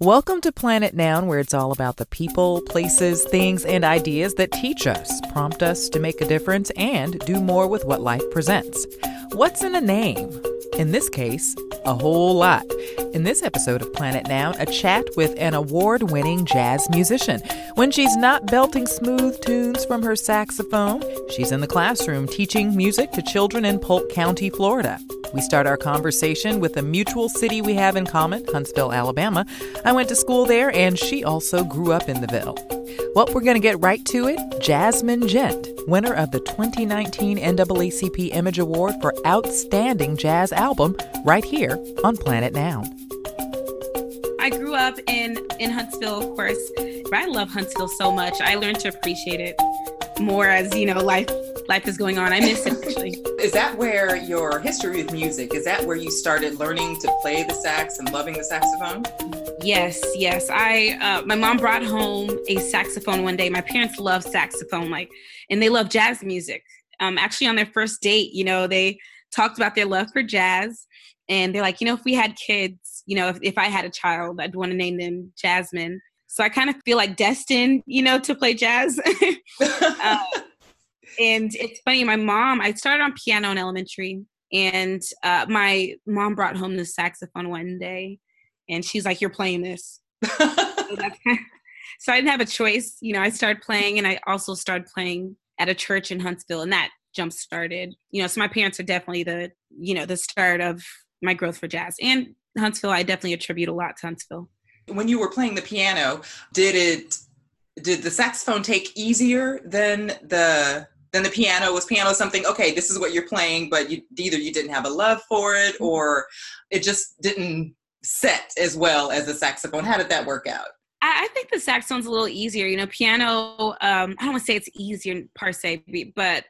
Welcome to Planet Noun, where it's all about the people, places, things, and ideas that teach us, prompt us to make a difference, and do more with what life presents. What's in a name? In this case, a whole lot. In this episode of Planet Noun, a chat with an award winning jazz musician. When she's not belting smooth tunes from her saxophone, she's in the classroom teaching music to children in Polk County, Florida. We start our conversation with a mutual city we have in common, Huntsville, Alabama. I went to school there, and she also grew up in the Ville. Well, we're going to get right to it. Jazmin Ghent, winner of the 2019 NAACP Image Award for Outstanding Jazz Album, right here on Planet Noun. I grew up in in Huntsville, of course. I love Huntsville so much. I learned to appreciate it more as you know life life is going on. I miss it actually. is that where your history with music? Is that where you started learning to play the sax and loving the saxophone? Yes, yes. I uh, my mom brought home a saxophone one day. My parents love saxophone, like, and they love jazz music. Um, actually, on their first date, you know, they talked about their love for jazz, and they're like, you know, if we had kids, you know, if, if I had a child, I'd want to name them Jazmin. So I kind of feel like destined, you know, to play jazz. uh, and it's funny, my mom, I started on piano in elementary, and uh, my mom brought home the saxophone one day, and she's like, You're playing this. so, so I didn't have a choice. You know, I started playing, and I also started playing at a church in Huntsville, and that jump started. You know, so my parents are definitely the, you know, the start of my growth for jazz. And Huntsville, I definitely attribute a lot to Huntsville. When you were playing the piano, did it did the saxophone take easier than the then the piano was piano something okay this is what you're playing but you either you didn't have a love for it mm-hmm. or it just didn't set as well as the saxophone how did that work out I think the saxophone's a little easier. You know, piano. Um, I don't want to say it's easier per se, but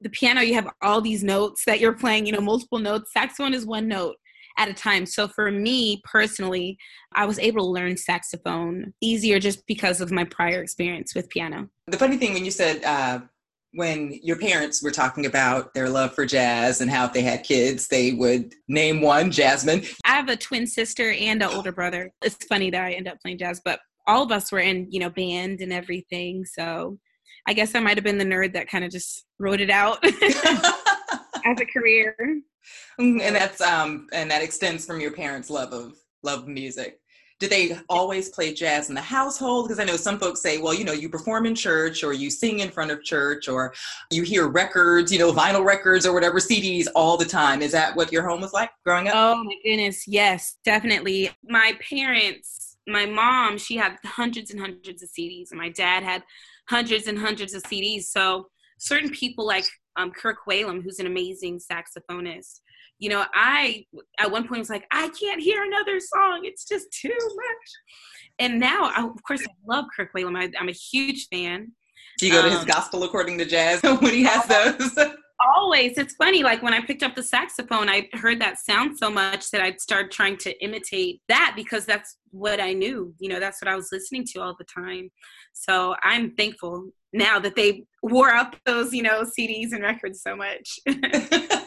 the piano you have all these notes that you're playing. You know, multiple notes. Saxophone is one note at a time. So for me personally, I was able to learn saxophone easier just because of my prior experience with piano. The funny thing when you said uh, when your parents were talking about their love for jazz and how if they had kids, they would name one Jazmin. I have a twin sister and an older brother. It's funny that I end up playing jazz, but all of us were in, you know, band and everything. So I guess I might have been the nerd that kind of just wrote it out as a career. And that's um and that extends from your parents' love of love of music did they always play jazz in the household? Because I know some folks say, well, you know, you perform in church or you sing in front of church or you hear records, you know, vinyl records or whatever, CDs all the time. Is that what your home was like growing up? Oh my goodness. Yes, definitely. My parents, my mom, she had hundreds and hundreds of CDs, and my dad had hundreds and hundreds of CDs. So certain people like um, Kirk Whalum, who's an amazing saxophonist, you know, I at one point was like, I can't hear another song. It's just too much. And now, I, of course, I love Kirk Whalum. I, am a huge fan. Do you go to his um, gospel according to jazz when he has those? always. It's funny. Like when I picked up the saxophone, I heard that sound so much that I'd start trying to imitate that because that's what I knew. You know, that's what I was listening to all the time. So I'm thankful now that they wore out those, you know, CDs and records so much.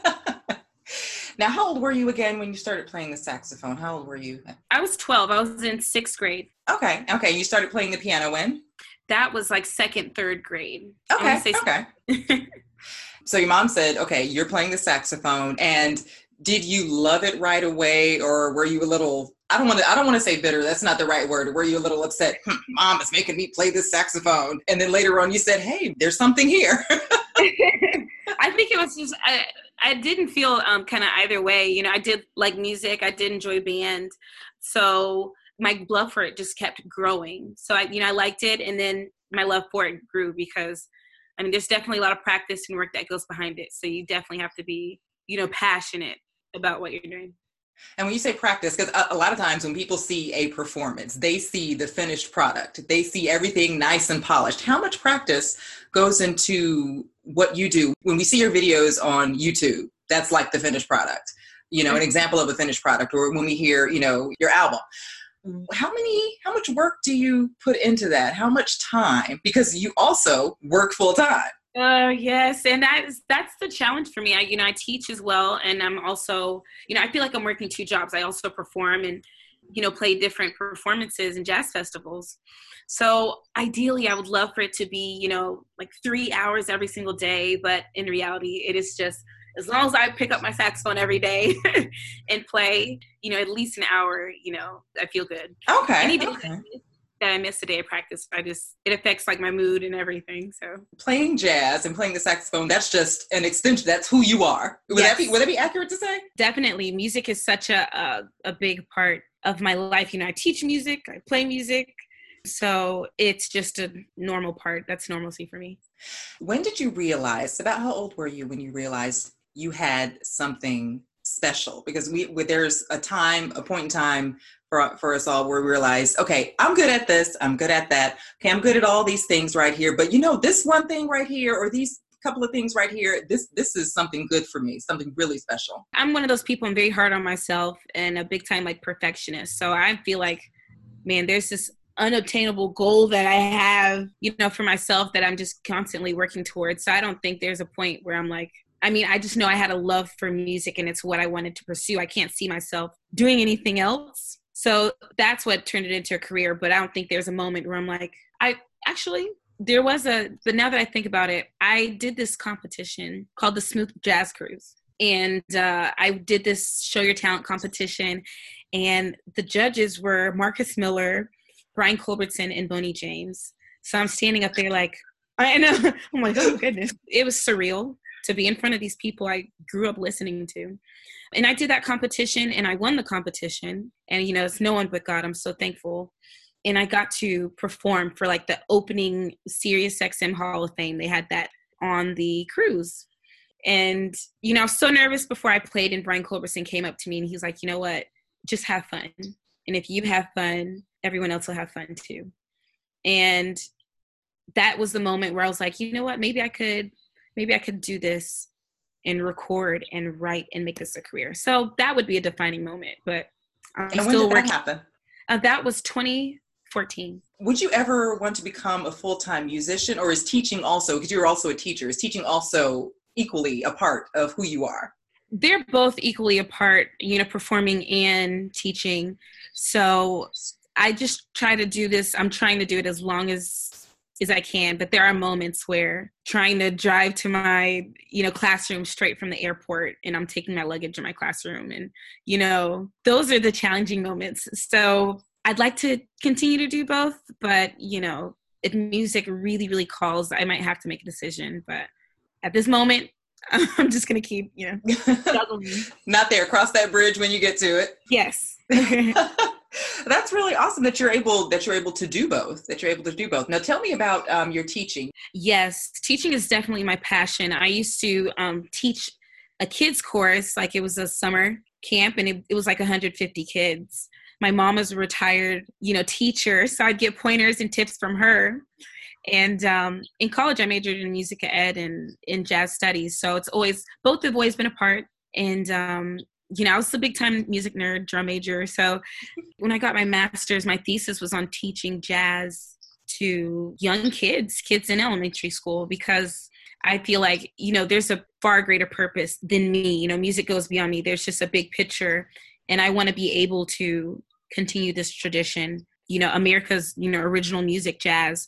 Now, how old were you again when you started playing the saxophone? How old were you? I was 12. I was in sixth grade. Okay. Okay. You started playing the piano when? That was like second, third grade. Okay. Okay. so your mom said, okay, you're playing the saxophone. And did you love it right away or were you a little I don't want to I don't want to say bitter. That's not the right word. Were you a little upset? Hm, mom is making me play this saxophone. And then later on you said, "Hey, there's something here." I think it was just I, I didn't feel um, kind of either way. You know, I did like music. I did enjoy band, so my love for it just kept growing. So I, you know, I liked it, and then my love for it grew because, I mean, there's definitely a lot of practice and work that goes behind it. So you definitely have to be, you know, passionate about what you're doing. And when you say practice, because a, a, lot of times when people see a performance, they see the finished product, they see everything nice and polished. How much practice goes into what you do? When we see your videos on YouTube, that's like the finished product, you know, an mm-hmm. example of a finished product, or when we hear, you know, your album. How many, how much work do you put into that? How much time? Because you also work full time. Oh yes, and that's that's the challenge for me. I you know I teach as well, and I'm also you know I feel like I'm working two jobs. I also perform, and you know, play different performances and jazz festivals. So ideally, I would love for it to be, you know, like three hours every single day. But in reality, it is just as long as I pick up my saxophone every day and play, you know, at least an hour, you know, I feel good. Okay. Any day okay. That I miss a day of practice, I just it affects like my mood and everything. So playing jazz and playing the saxophone, that's just an extension. That's who you are. Would yes. that be would that be accurate to say? Definitely. Music is such a, a, a big part of my life. You know, I teach music, I play music. So it's just a normal part. That's normalcy for me. When did you realize, about how old were you when you realized you had something special? Because we, there's a time, a point in time for, for us all where we realize, okay, I'm good at this, I'm good at that, okay, I'm good at all these things right here, but you know, this one thing right here, or these couple of things right here this this is something good for me something really special i'm one of those people i'm very hard on myself and a big time like perfectionist so i feel like man there's this unobtainable goal that i have you know for myself that i'm just constantly working towards so i don't think there's a point where i'm like I mean, I just know I had a love for music and it's what I wanted to pursue. I can't see myself doing anything else. So that's what turned it into a career. But I don't think there's a moment where I'm like, I actually, there was a, but now that I think about it, I did this competition called the Smooth Jazz Cruise. And uh, I did this Show Your Talent competition. And the judges were Marcus Miller, Brian Culbertson, and Boney James. So I'm standing up there like, I know. I'm like, oh goodness. It was surreal to be in front of these people I grew up listening to. And I did that competition and I won the competition. And, you know, it's no one but God. I'm so thankful. And I got to perform for like the opening Sirius XM Hall of Fame. They had that on the cruise. And, you know, I was so nervous before I played, and Brian Culbertson came up to me and he's like, you know what? Just have fun. And if you have fun, everyone else will have fun too. And that was the moment where I was like, you know what? Maybe I could maybe I could do this and record and write and make this a career. So that would be a defining moment. But I'm and still working. That happen? Uh, that was 2014. Would you ever want to become a full time musician, or is teaching also? Because you're also a teacher. Is teaching also equally a part of who you are? They're both equally a part. You know, performing and teaching. So I just try to do this. I'm trying to do it as long as as I can, but there are moments where trying to drive to my, you know, classroom straight from the airport and I'm taking my luggage in my classroom and you know, those are the challenging moments. So, I'd like to continue to do both, but you know, if music really really calls, I might have to make a decision, but at this moment I'm just gonna keep, you know, Not there. Cross that bridge when you get to it. Yes. that's really awesome that you're able that you're able to do both that you're able to do both. Now tell me about um, your teaching. Yes teaching is definitely my passion. I used to um, teach a kids course like it was a summer camp and it, it was like 150 kids. My mom was a retired you know teacher so i'd get pointers and tips from her. And um, in college i majored in music ed and in jazz studies so it's always both have always been a part. And um, you know, I was a big time music nerd, drum major. So when I got my master's, my thesis was on teaching jazz to young kids, kids in elementary school, because I feel like, you know, there's a far greater purpose than me. You know, music goes beyond me. There's just a big picture. And I want to be able to continue this tradition, you know, America's, you know, original music, jazz,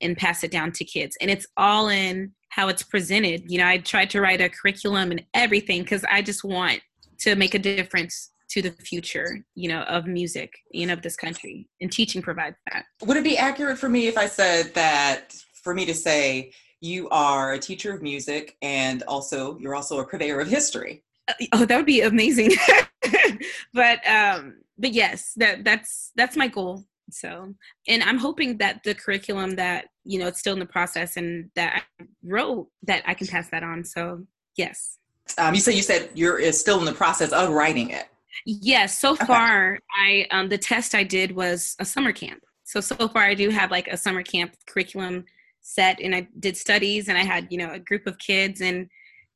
and pass it down to kids. And it's all in how it's presented. You know, I tried to write a curriculum and everything because I just want to make a difference to the future, you know, of music and of this country. And teaching provides that. Would it be accurate for me if I said that for me to say you are a teacher of music and also you're also a purveyor of history? Uh, oh, that would be amazing. but um but yes, that that's that's my goal. So, and I'm hoping that the curriculum that, you know, it's still in the process and that I wrote that I can pass that on. So, yes. Um, you said you said you're still in the process of writing it. Yes, so okay. far I um, the test I did was a summer camp. So so far I do have like a summer camp curriculum set, and I did studies, and I had you know a group of kids, and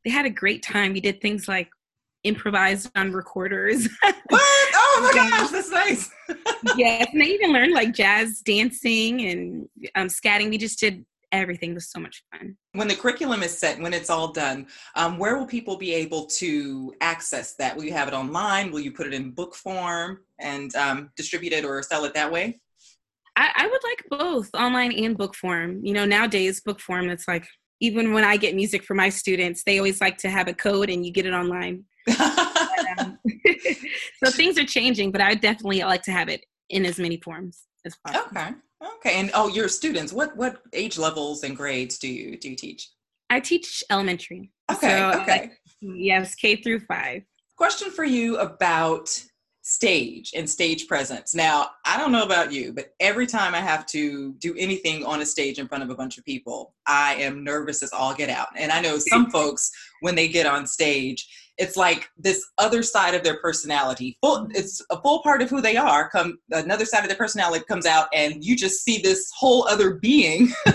they had a great time. We did things like improvised on recorders. what? Oh my gosh, that's nice. yes, and I even learned like jazz dancing and um, scatting. We just did everything was so much fun. When the curriculum is set, when it's all done, um, where will people be able to access that? Will you have it online? Will you put it in book form and um, distribute it or sell it that way? I, I would like both online and book form. You know, nowadays book form, it's like even when I get music for my students, they always like to have a code and you get it online. but, um, so things are changing, but I would definitely like to have it in as many forms as possible. Okay. Okay. And oh, your students, what what age levels and grades do you do you teach? I teach elementary. Okay. So, okay. yes, K through five. Question for you about stage and stage presence. Now, I don't know about you, but every time I have to do anything on a stage in front of a bunch of people, I am nervous as all get out. And I know some folks, when they get on stage, it's like this other side of their personality. Full mm-hmm. it's a full part of who they are come another side of their personality comes out and you just see this whole other being.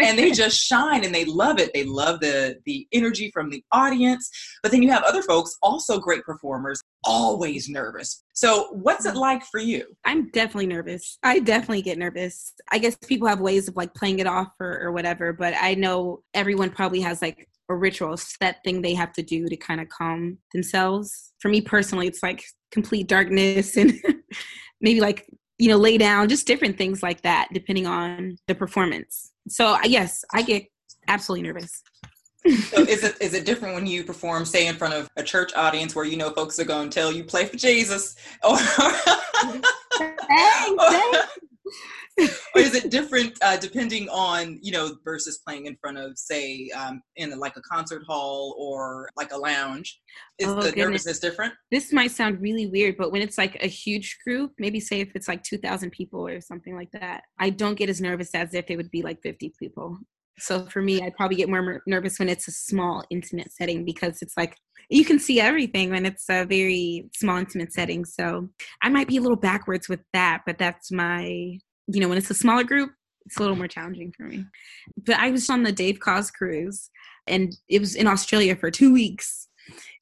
And they just shine and they love it. They love the the energy from the audience. But then you have other folks also great performers always nervous. So what's it mm-hmm. like for you? I'm definitely nervous. I definitely get nervous. I guess people have ways of like playing it off or, or whatever but i know everyone probably has like a ritual, set thing they have to do to kind of calm themselves. For me personally, it's like complete darkness and maybe like, you know, lay down, just different things like that, depending on the performance. So, yes, I get absolutely nervous. so is it is it different when you perform, say, in front of a church audience where you know folks are going to tell you play for Jesus, or, or is it different uh, depending on you know versus playing in front of say um, in like a concert hall or like a lounge? Is oh, the goodness. nervousness different? This might sound really weird but when it's like a huge group maybe say if it's like 2000 people or something like that i don't get as nervous as if it would be like 50 people so for me i'd probably get more nervous when it's a small intimate setting because it's like you can see everything when it's a very small intimate setting so i might be a little backwards with that but that's my you know, when it's a smaller group, it's a little more challenging for me. But I was on the Dave Koz cruise and it was in Australia for two weeks.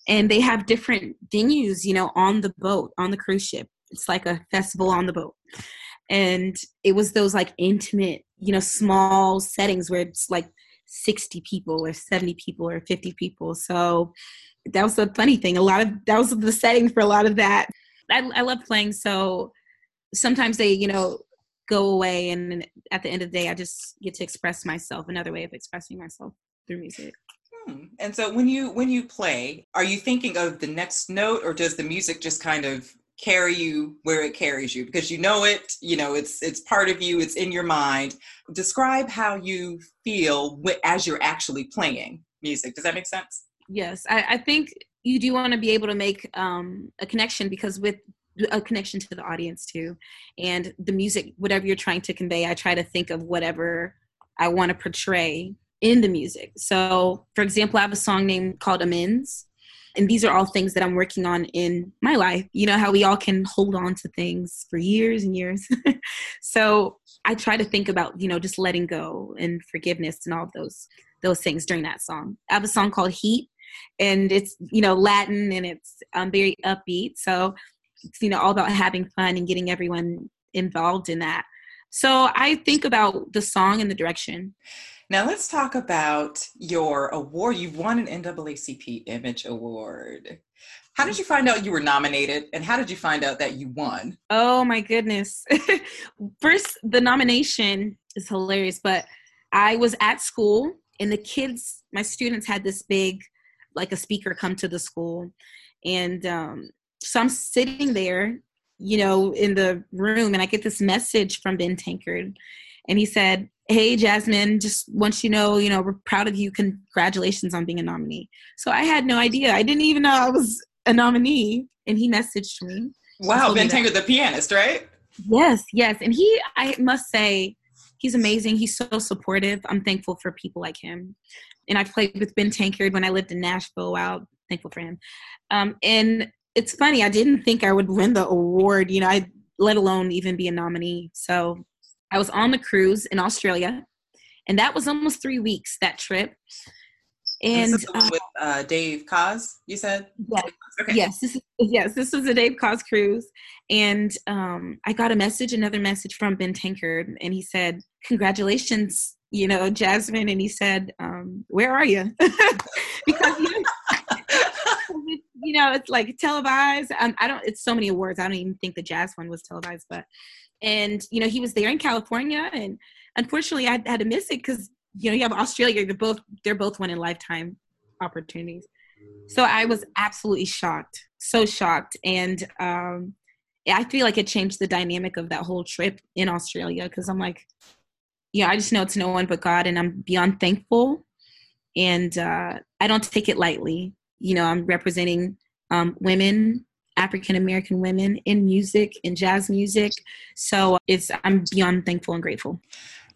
And they have different venues, you know, on the boat, on the cruise ship. It's like a festival on the boat. And it was those like intimate, you know, small settings where it's like 60 people or 70 people or 50 people. So that was the funny thing. A lot of that was the setting for a lot of that. I, I love playing. So sometimes they, you know, go away and at the end of the day i just get to express myself another way of expressing myself through music hmm. and so when you when you play are you thinking of the next note or does the music just kind of carry you where it carries you because you know it you know it's it's part of you it's in your mind. Describe how you feel as you're actually playing music. Does that make sense? Yes i, I think you do want to be able to make um, a connection because with a connection to the audience too and the music whatever you're trying to convey i try to think of whatever i want to portray in the music. So for example i have a song named called amends and these are all things that i'm working on in my life. You know how we all can hold on to things for years and years? So i try to think about you know just letting go and forgiveness and all those those things during that song. I have a song called heat and it's you know latin and it's um, very upbeat. So it's, you know all about having fun and getting everyone involved in that. So i think about the song and the direction now let's talk about your award. You've won an naacp image award. How did you find out you were nominated and how did you find out that you won? Oh my goodness. First the nomination is hilarious but i was at school and the kids my students had this big like a speaker come to the school and um, so I'm sitting there, you know, in the room, and I get this message from Ben Tankard, and he said, "Hey, Jazmin, just want you know, you know, we're proud of you. Congratulations on being a nominee." So I had no idea. I didn't even know I was a nominee, and he messaged me. Wow, Ben Tankard, the pianist, right? Yes, yes, and he, I must say, he's amazing. He's so supportive. I'm thankful for people like him. And I played with Ben Tankard when I lived in Nashville. Wow, thankful for him. Um, and it's funny. I didn't think I would win the award, you know, I let alone even be a nominee. So I was on the cruise in Australia, and that was almost three weeks. That trip. And uh, with uh, Dave Koz, you said. Yes, okay. yes, this is, yes, this was a Dave Koz cruise, and um, I got a message, another message from Ben Tankard, and he said, "Congratulations, you know, Jazmin, and he said, um, "Where are you?" because you know, you know, it's like televised. Um, I don't. It's so many awards. I don't even think the jazz one was televised, but and you know, he was there in California, and unfortunately, I had to miss it because you know, you have Australia. They're both they're both one in lifetime opportunities. So I was absolutely shocked, so shocked, and um, I feel like it changed the dynamic of that whole trip in Australia because I'm like, yeah, I just know it's no one but God, and I'm beyond thankful, and uh, I don't take it lightly. You know, I'm representing um, women, African American women in music, in jazz music, so it's I'm beyond thankful and grateful.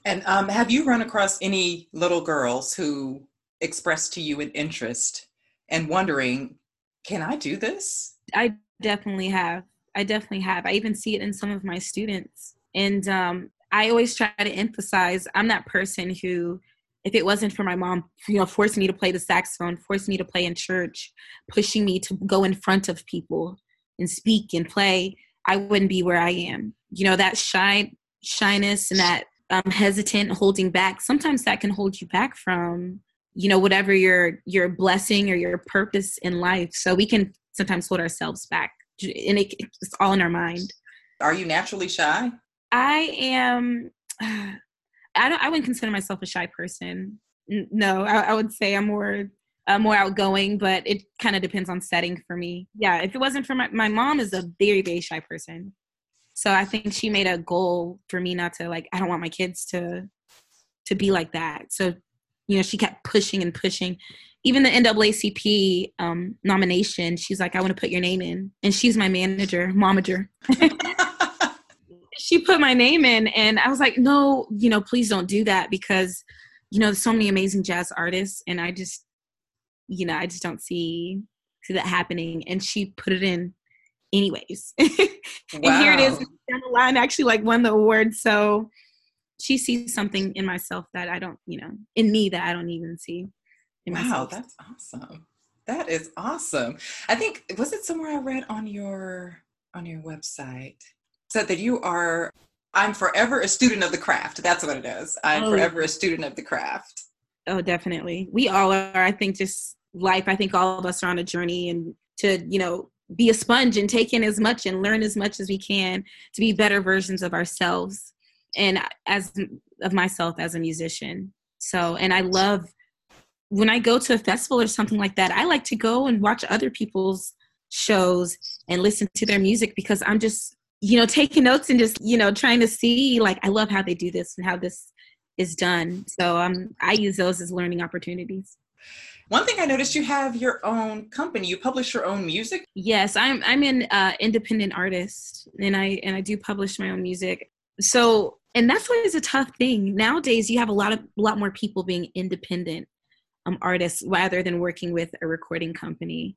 And um, have you run across any little girls who expressed to you an interest and wondering, can I do this? I definitely have. I definitely have. I even see it in some of my students. And um, I always try to emphasize I'm that person who, if it wasn't for my mom, you know, forcing me to play the saxophone, forcing me to play in church, pushing me to go in front of people and speak and play, I wouldn't be where I am. You know, that shy shyness and that um, hesitant, holding back, sometimes that can hold you back from you know whatever your your blessing or your purpose in life. So we can sometimes hold ourselves back and it, it's all in our mind. Are you naturally shy? I am i don't i wouldn't consider myself a shy person. No i, I would say i'm more uh, more outgoing but it kind of depends on setting for me yeah if it wasn't for my, my mom is a very very shy person so i think she made a goal for me not to like i don't want my kids to to be like that so you know, she kept pushing and pushing. Even the NAACP um, nomination, she's like, I want to put your name in. And she's my manager, momager. she put my name in, and I was like, no, you know, please don't do that because, you know, there's so many amazing jazz artists, and I just, you know, I just don't see see that happening. And she put it in anyways. wow. and here it is down the line, actually like won the award. So she sees something in myself that I don't, you know, in me that I don't even see. wow, myself. that's awesome. That is awesome. I think was it somewhere I read on your on your website said that you are I'm forever a student of the craft. That's what it is. I'm oh, forever a student of the craft. Oh, definitely. We all are. I think just life. I think all of us are on a journey and to, you know, be a sponge and take in as much and learn as much as we can to be better versions of ourselves and as of myself as a musician. So, and I love when I go to a festival or something like that, I like to go and watch other people's shows and listen to their music because I'm just, you know, taking notes and just, you know, trying to see like I love how they do this and how this is done. So um I use those as learning opportunities. One thing I noticed you have your own company. You publish your own music. Yes, I'm I'm an uh, independent artist, and I and I do publish my own music. So and that's is a tough thing nowadays you have a lot of a lot more people being independent um, artists rather than working with a recording company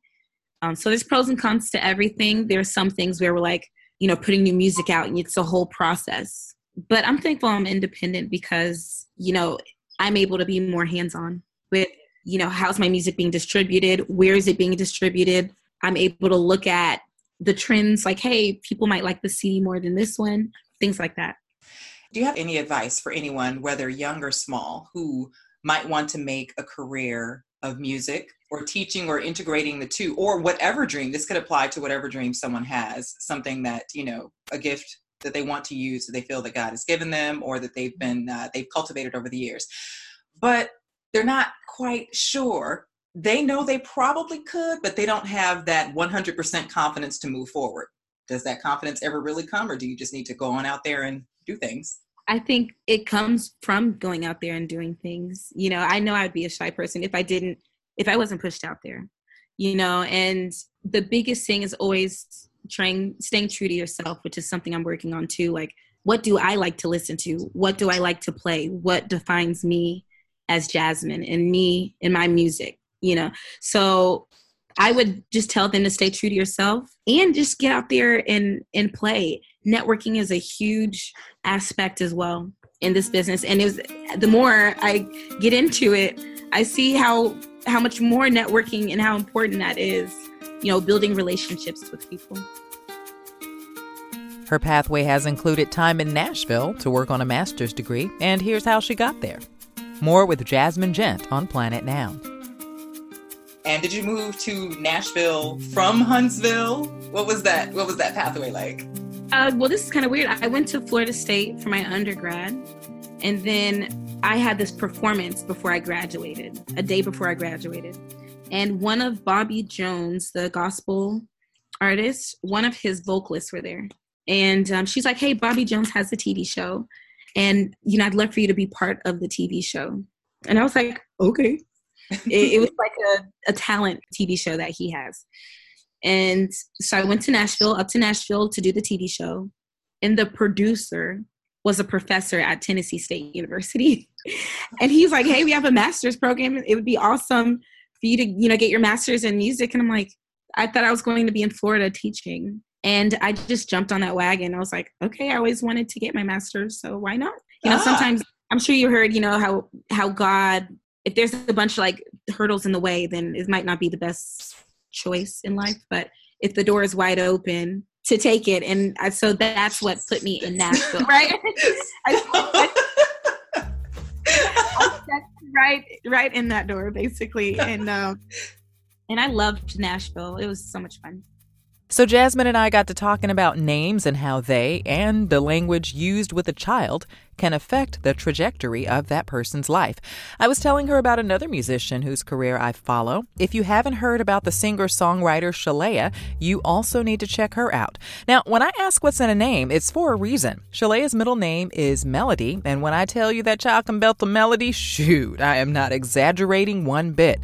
um, so there's pros and cons to everything there's some things where we're like you know putting new music out and it's a whole process but i'm thankful i'm independent because you know i'm able to be more hands-on with you know how's my music being distributed where is it being distributed i'm able to look at the trends like hey people might like the cd more than this one things like that do you have any advice for anyone, whether young or small, who might want to make a career of music or teaching or integrating the two or whatever dream? This could apply to whatever dream someone has, something that, you know, a gift that they want to use that they feel that God has given them or that they've been, uh, they've cultivated over the years. But they're not quite sure. They know they probably could, but they don't have that 100% confidence to move forward. Does that confidence ever really come, or do you just need to go on out there and do things? I think it comes from going out there and doing things. You know, I know I'd be a shy person if I didn't, if I wasn't pushed out there, you know, and the biggest thing is always trying, staying true to yourself, which is something I'm working on too. Like, what do I like to listen to? What do I like to play? What defines me as Jazmin and me and my music, you know? So I would just tell them to stay true to yourself and just get out there and and play. Networking is a huge aspect as well in this business, and is the more I get into it, I see how how much more networking and how important that is. You know, building relationships with people. Her pathway has included time in Nashville to work on a master's degree, and here's how she got there. More with Jazmin Ghent on Planet Noun. And did you move to Nashville from Huntsville? What was that? What was that pathway like? Uh, well, this is kind of weird. I went to Florida State for my undergrad, and then I had this performance before I graduated, a day before I graduated. And one of Bobby Jones, the gospel artist, one of his vocalists were there. And um, she's like, hey, Bobby Jones has a TV show. And, you know, I'd love for you to be part of the TV show. And I was like, okay. it, it, was like a, a talent TV show that he has. And so I went to Nashville, up to Nashville to do the TV show. And the producer was a professor at Tennessee State University. and he's like, hey, we have a master's program. It would be awesome for you to, you know, get your master's in music. And I'm like, I thought I was going to be in Florida teaching. And I just jumped on that wagon. I was like, okay, I always wanted to get my master's, so why not? You know, ah. sometimes I'm sure you heard, you know, how how God, if there's a bunch of like hurdles in the way, then it might not be the best choice in life. But if the door is wide open to take it, and I, so that's what put me in Nashville, right? I, I, right, right in that door, basically, and um, and I loved Nashville. It was so much fun. So, Jazmin and I got to talking about names and how they and the language used with a child can affect the trajectory of that person's life. I was telling her about another musician whose career I follow. If you haven't heard about the singer songwriter Shalea, you also need to check her out. Now, when I ask what's in a name, it's for a reason. Shalea's middle name is Melody, and when I tell you that child can belt a melody, shoot, I am not exaggerating one bit.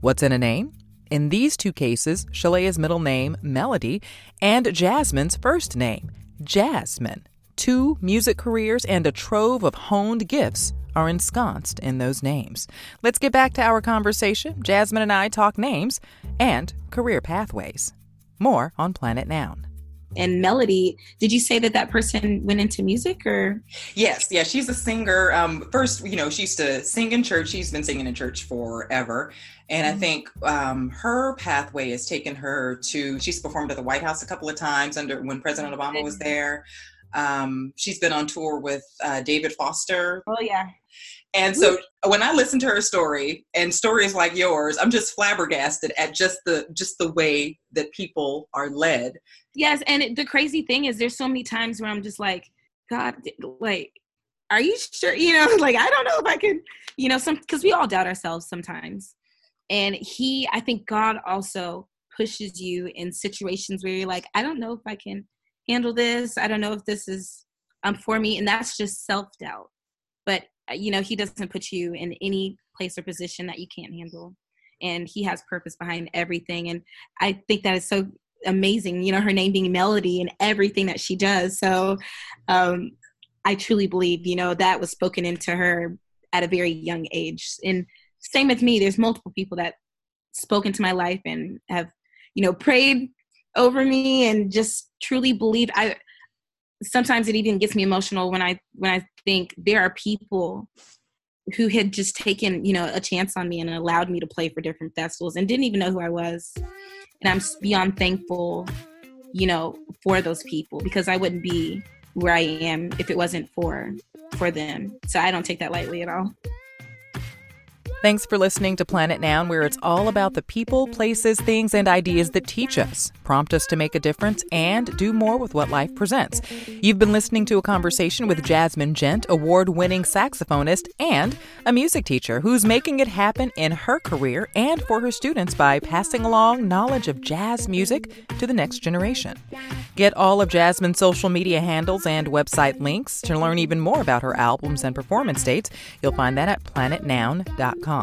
What's in a name? In these two cases, Shalea's middle name, Melody, and Jazmin's first name, Jazmin. Two music careers and a trove of honed gifts are ensconced in those names. Let's get back to our conversation. Jazmin and I talk names and career pathways. More on Planet Noun and melody did you say that that person went into music or yes yeah she's a singer um first you know she used to sing in church she's been singing in church forever and mm-hmm. I think um, her pathway has taken her to, she's performed at the White House a couple of times under when President Obama was there. Um, she's been on tour with uh, David Foster. Oh, yeah. And so when I listen to her story and stories like yours, I'm just flabbergasted at just the just the way that people are led. Yes, and it, the crazy thing is, there's so many times where I'm just like, God, like, are you sure? You know, like I don't know if I can, you know, some because we all doubt ourselves sometimes. And he i think god also pushes you in situations where you're like i don't know if i can handle this. I don't know if this is um for me. And that's just self-doubt. But you know he doesn't put you in any place or position that you can't handle. And he has purpose behind everything. And i think that is so amazing you know her name being melody and everything that she does. So um i truly believe you know that was spoken into her at a very young age. And same with me there's multiple people that spoke into my life and have you know prayed over me and just truly believe i sometimes it even gets me emotional when i when i think there are people who had just taken you know a chance on me and allowed me to play for different festivals and didn't even know who i was. And i'm beyond thankful you know for those people because i wouldn't be where i am if it wasn't for for them. So i don't take that lightly at all Thanks for listening to Planet Noun, where it's all about the people, places, things, and ideas that teach us, prompt us to make a difference, and do more with what life presents. You've been listening to a conversation with Jazmin Ghent, award winning saxophonist and a music teacher who's making it happen in her career and for her students by passing along knowledge of jazz music to the next generation. Get all of Jazmin's social media handles and website links to learn even more about her albums and performance dates. You'll find that at planetnoun.com.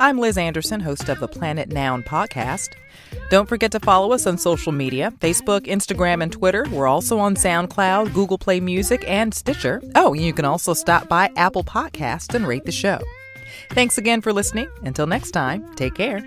I'm Liz Anderson, host of the Planet Noun podcast. Don't forget to follow us on social media Facebook, Instagram, and Twitter. We're also on SoundCloud, Google Play Music, and Stitcher. Oh, you can also stop by Apple Podcasts and rate the show. Thanks again for listening. Until next time, take care.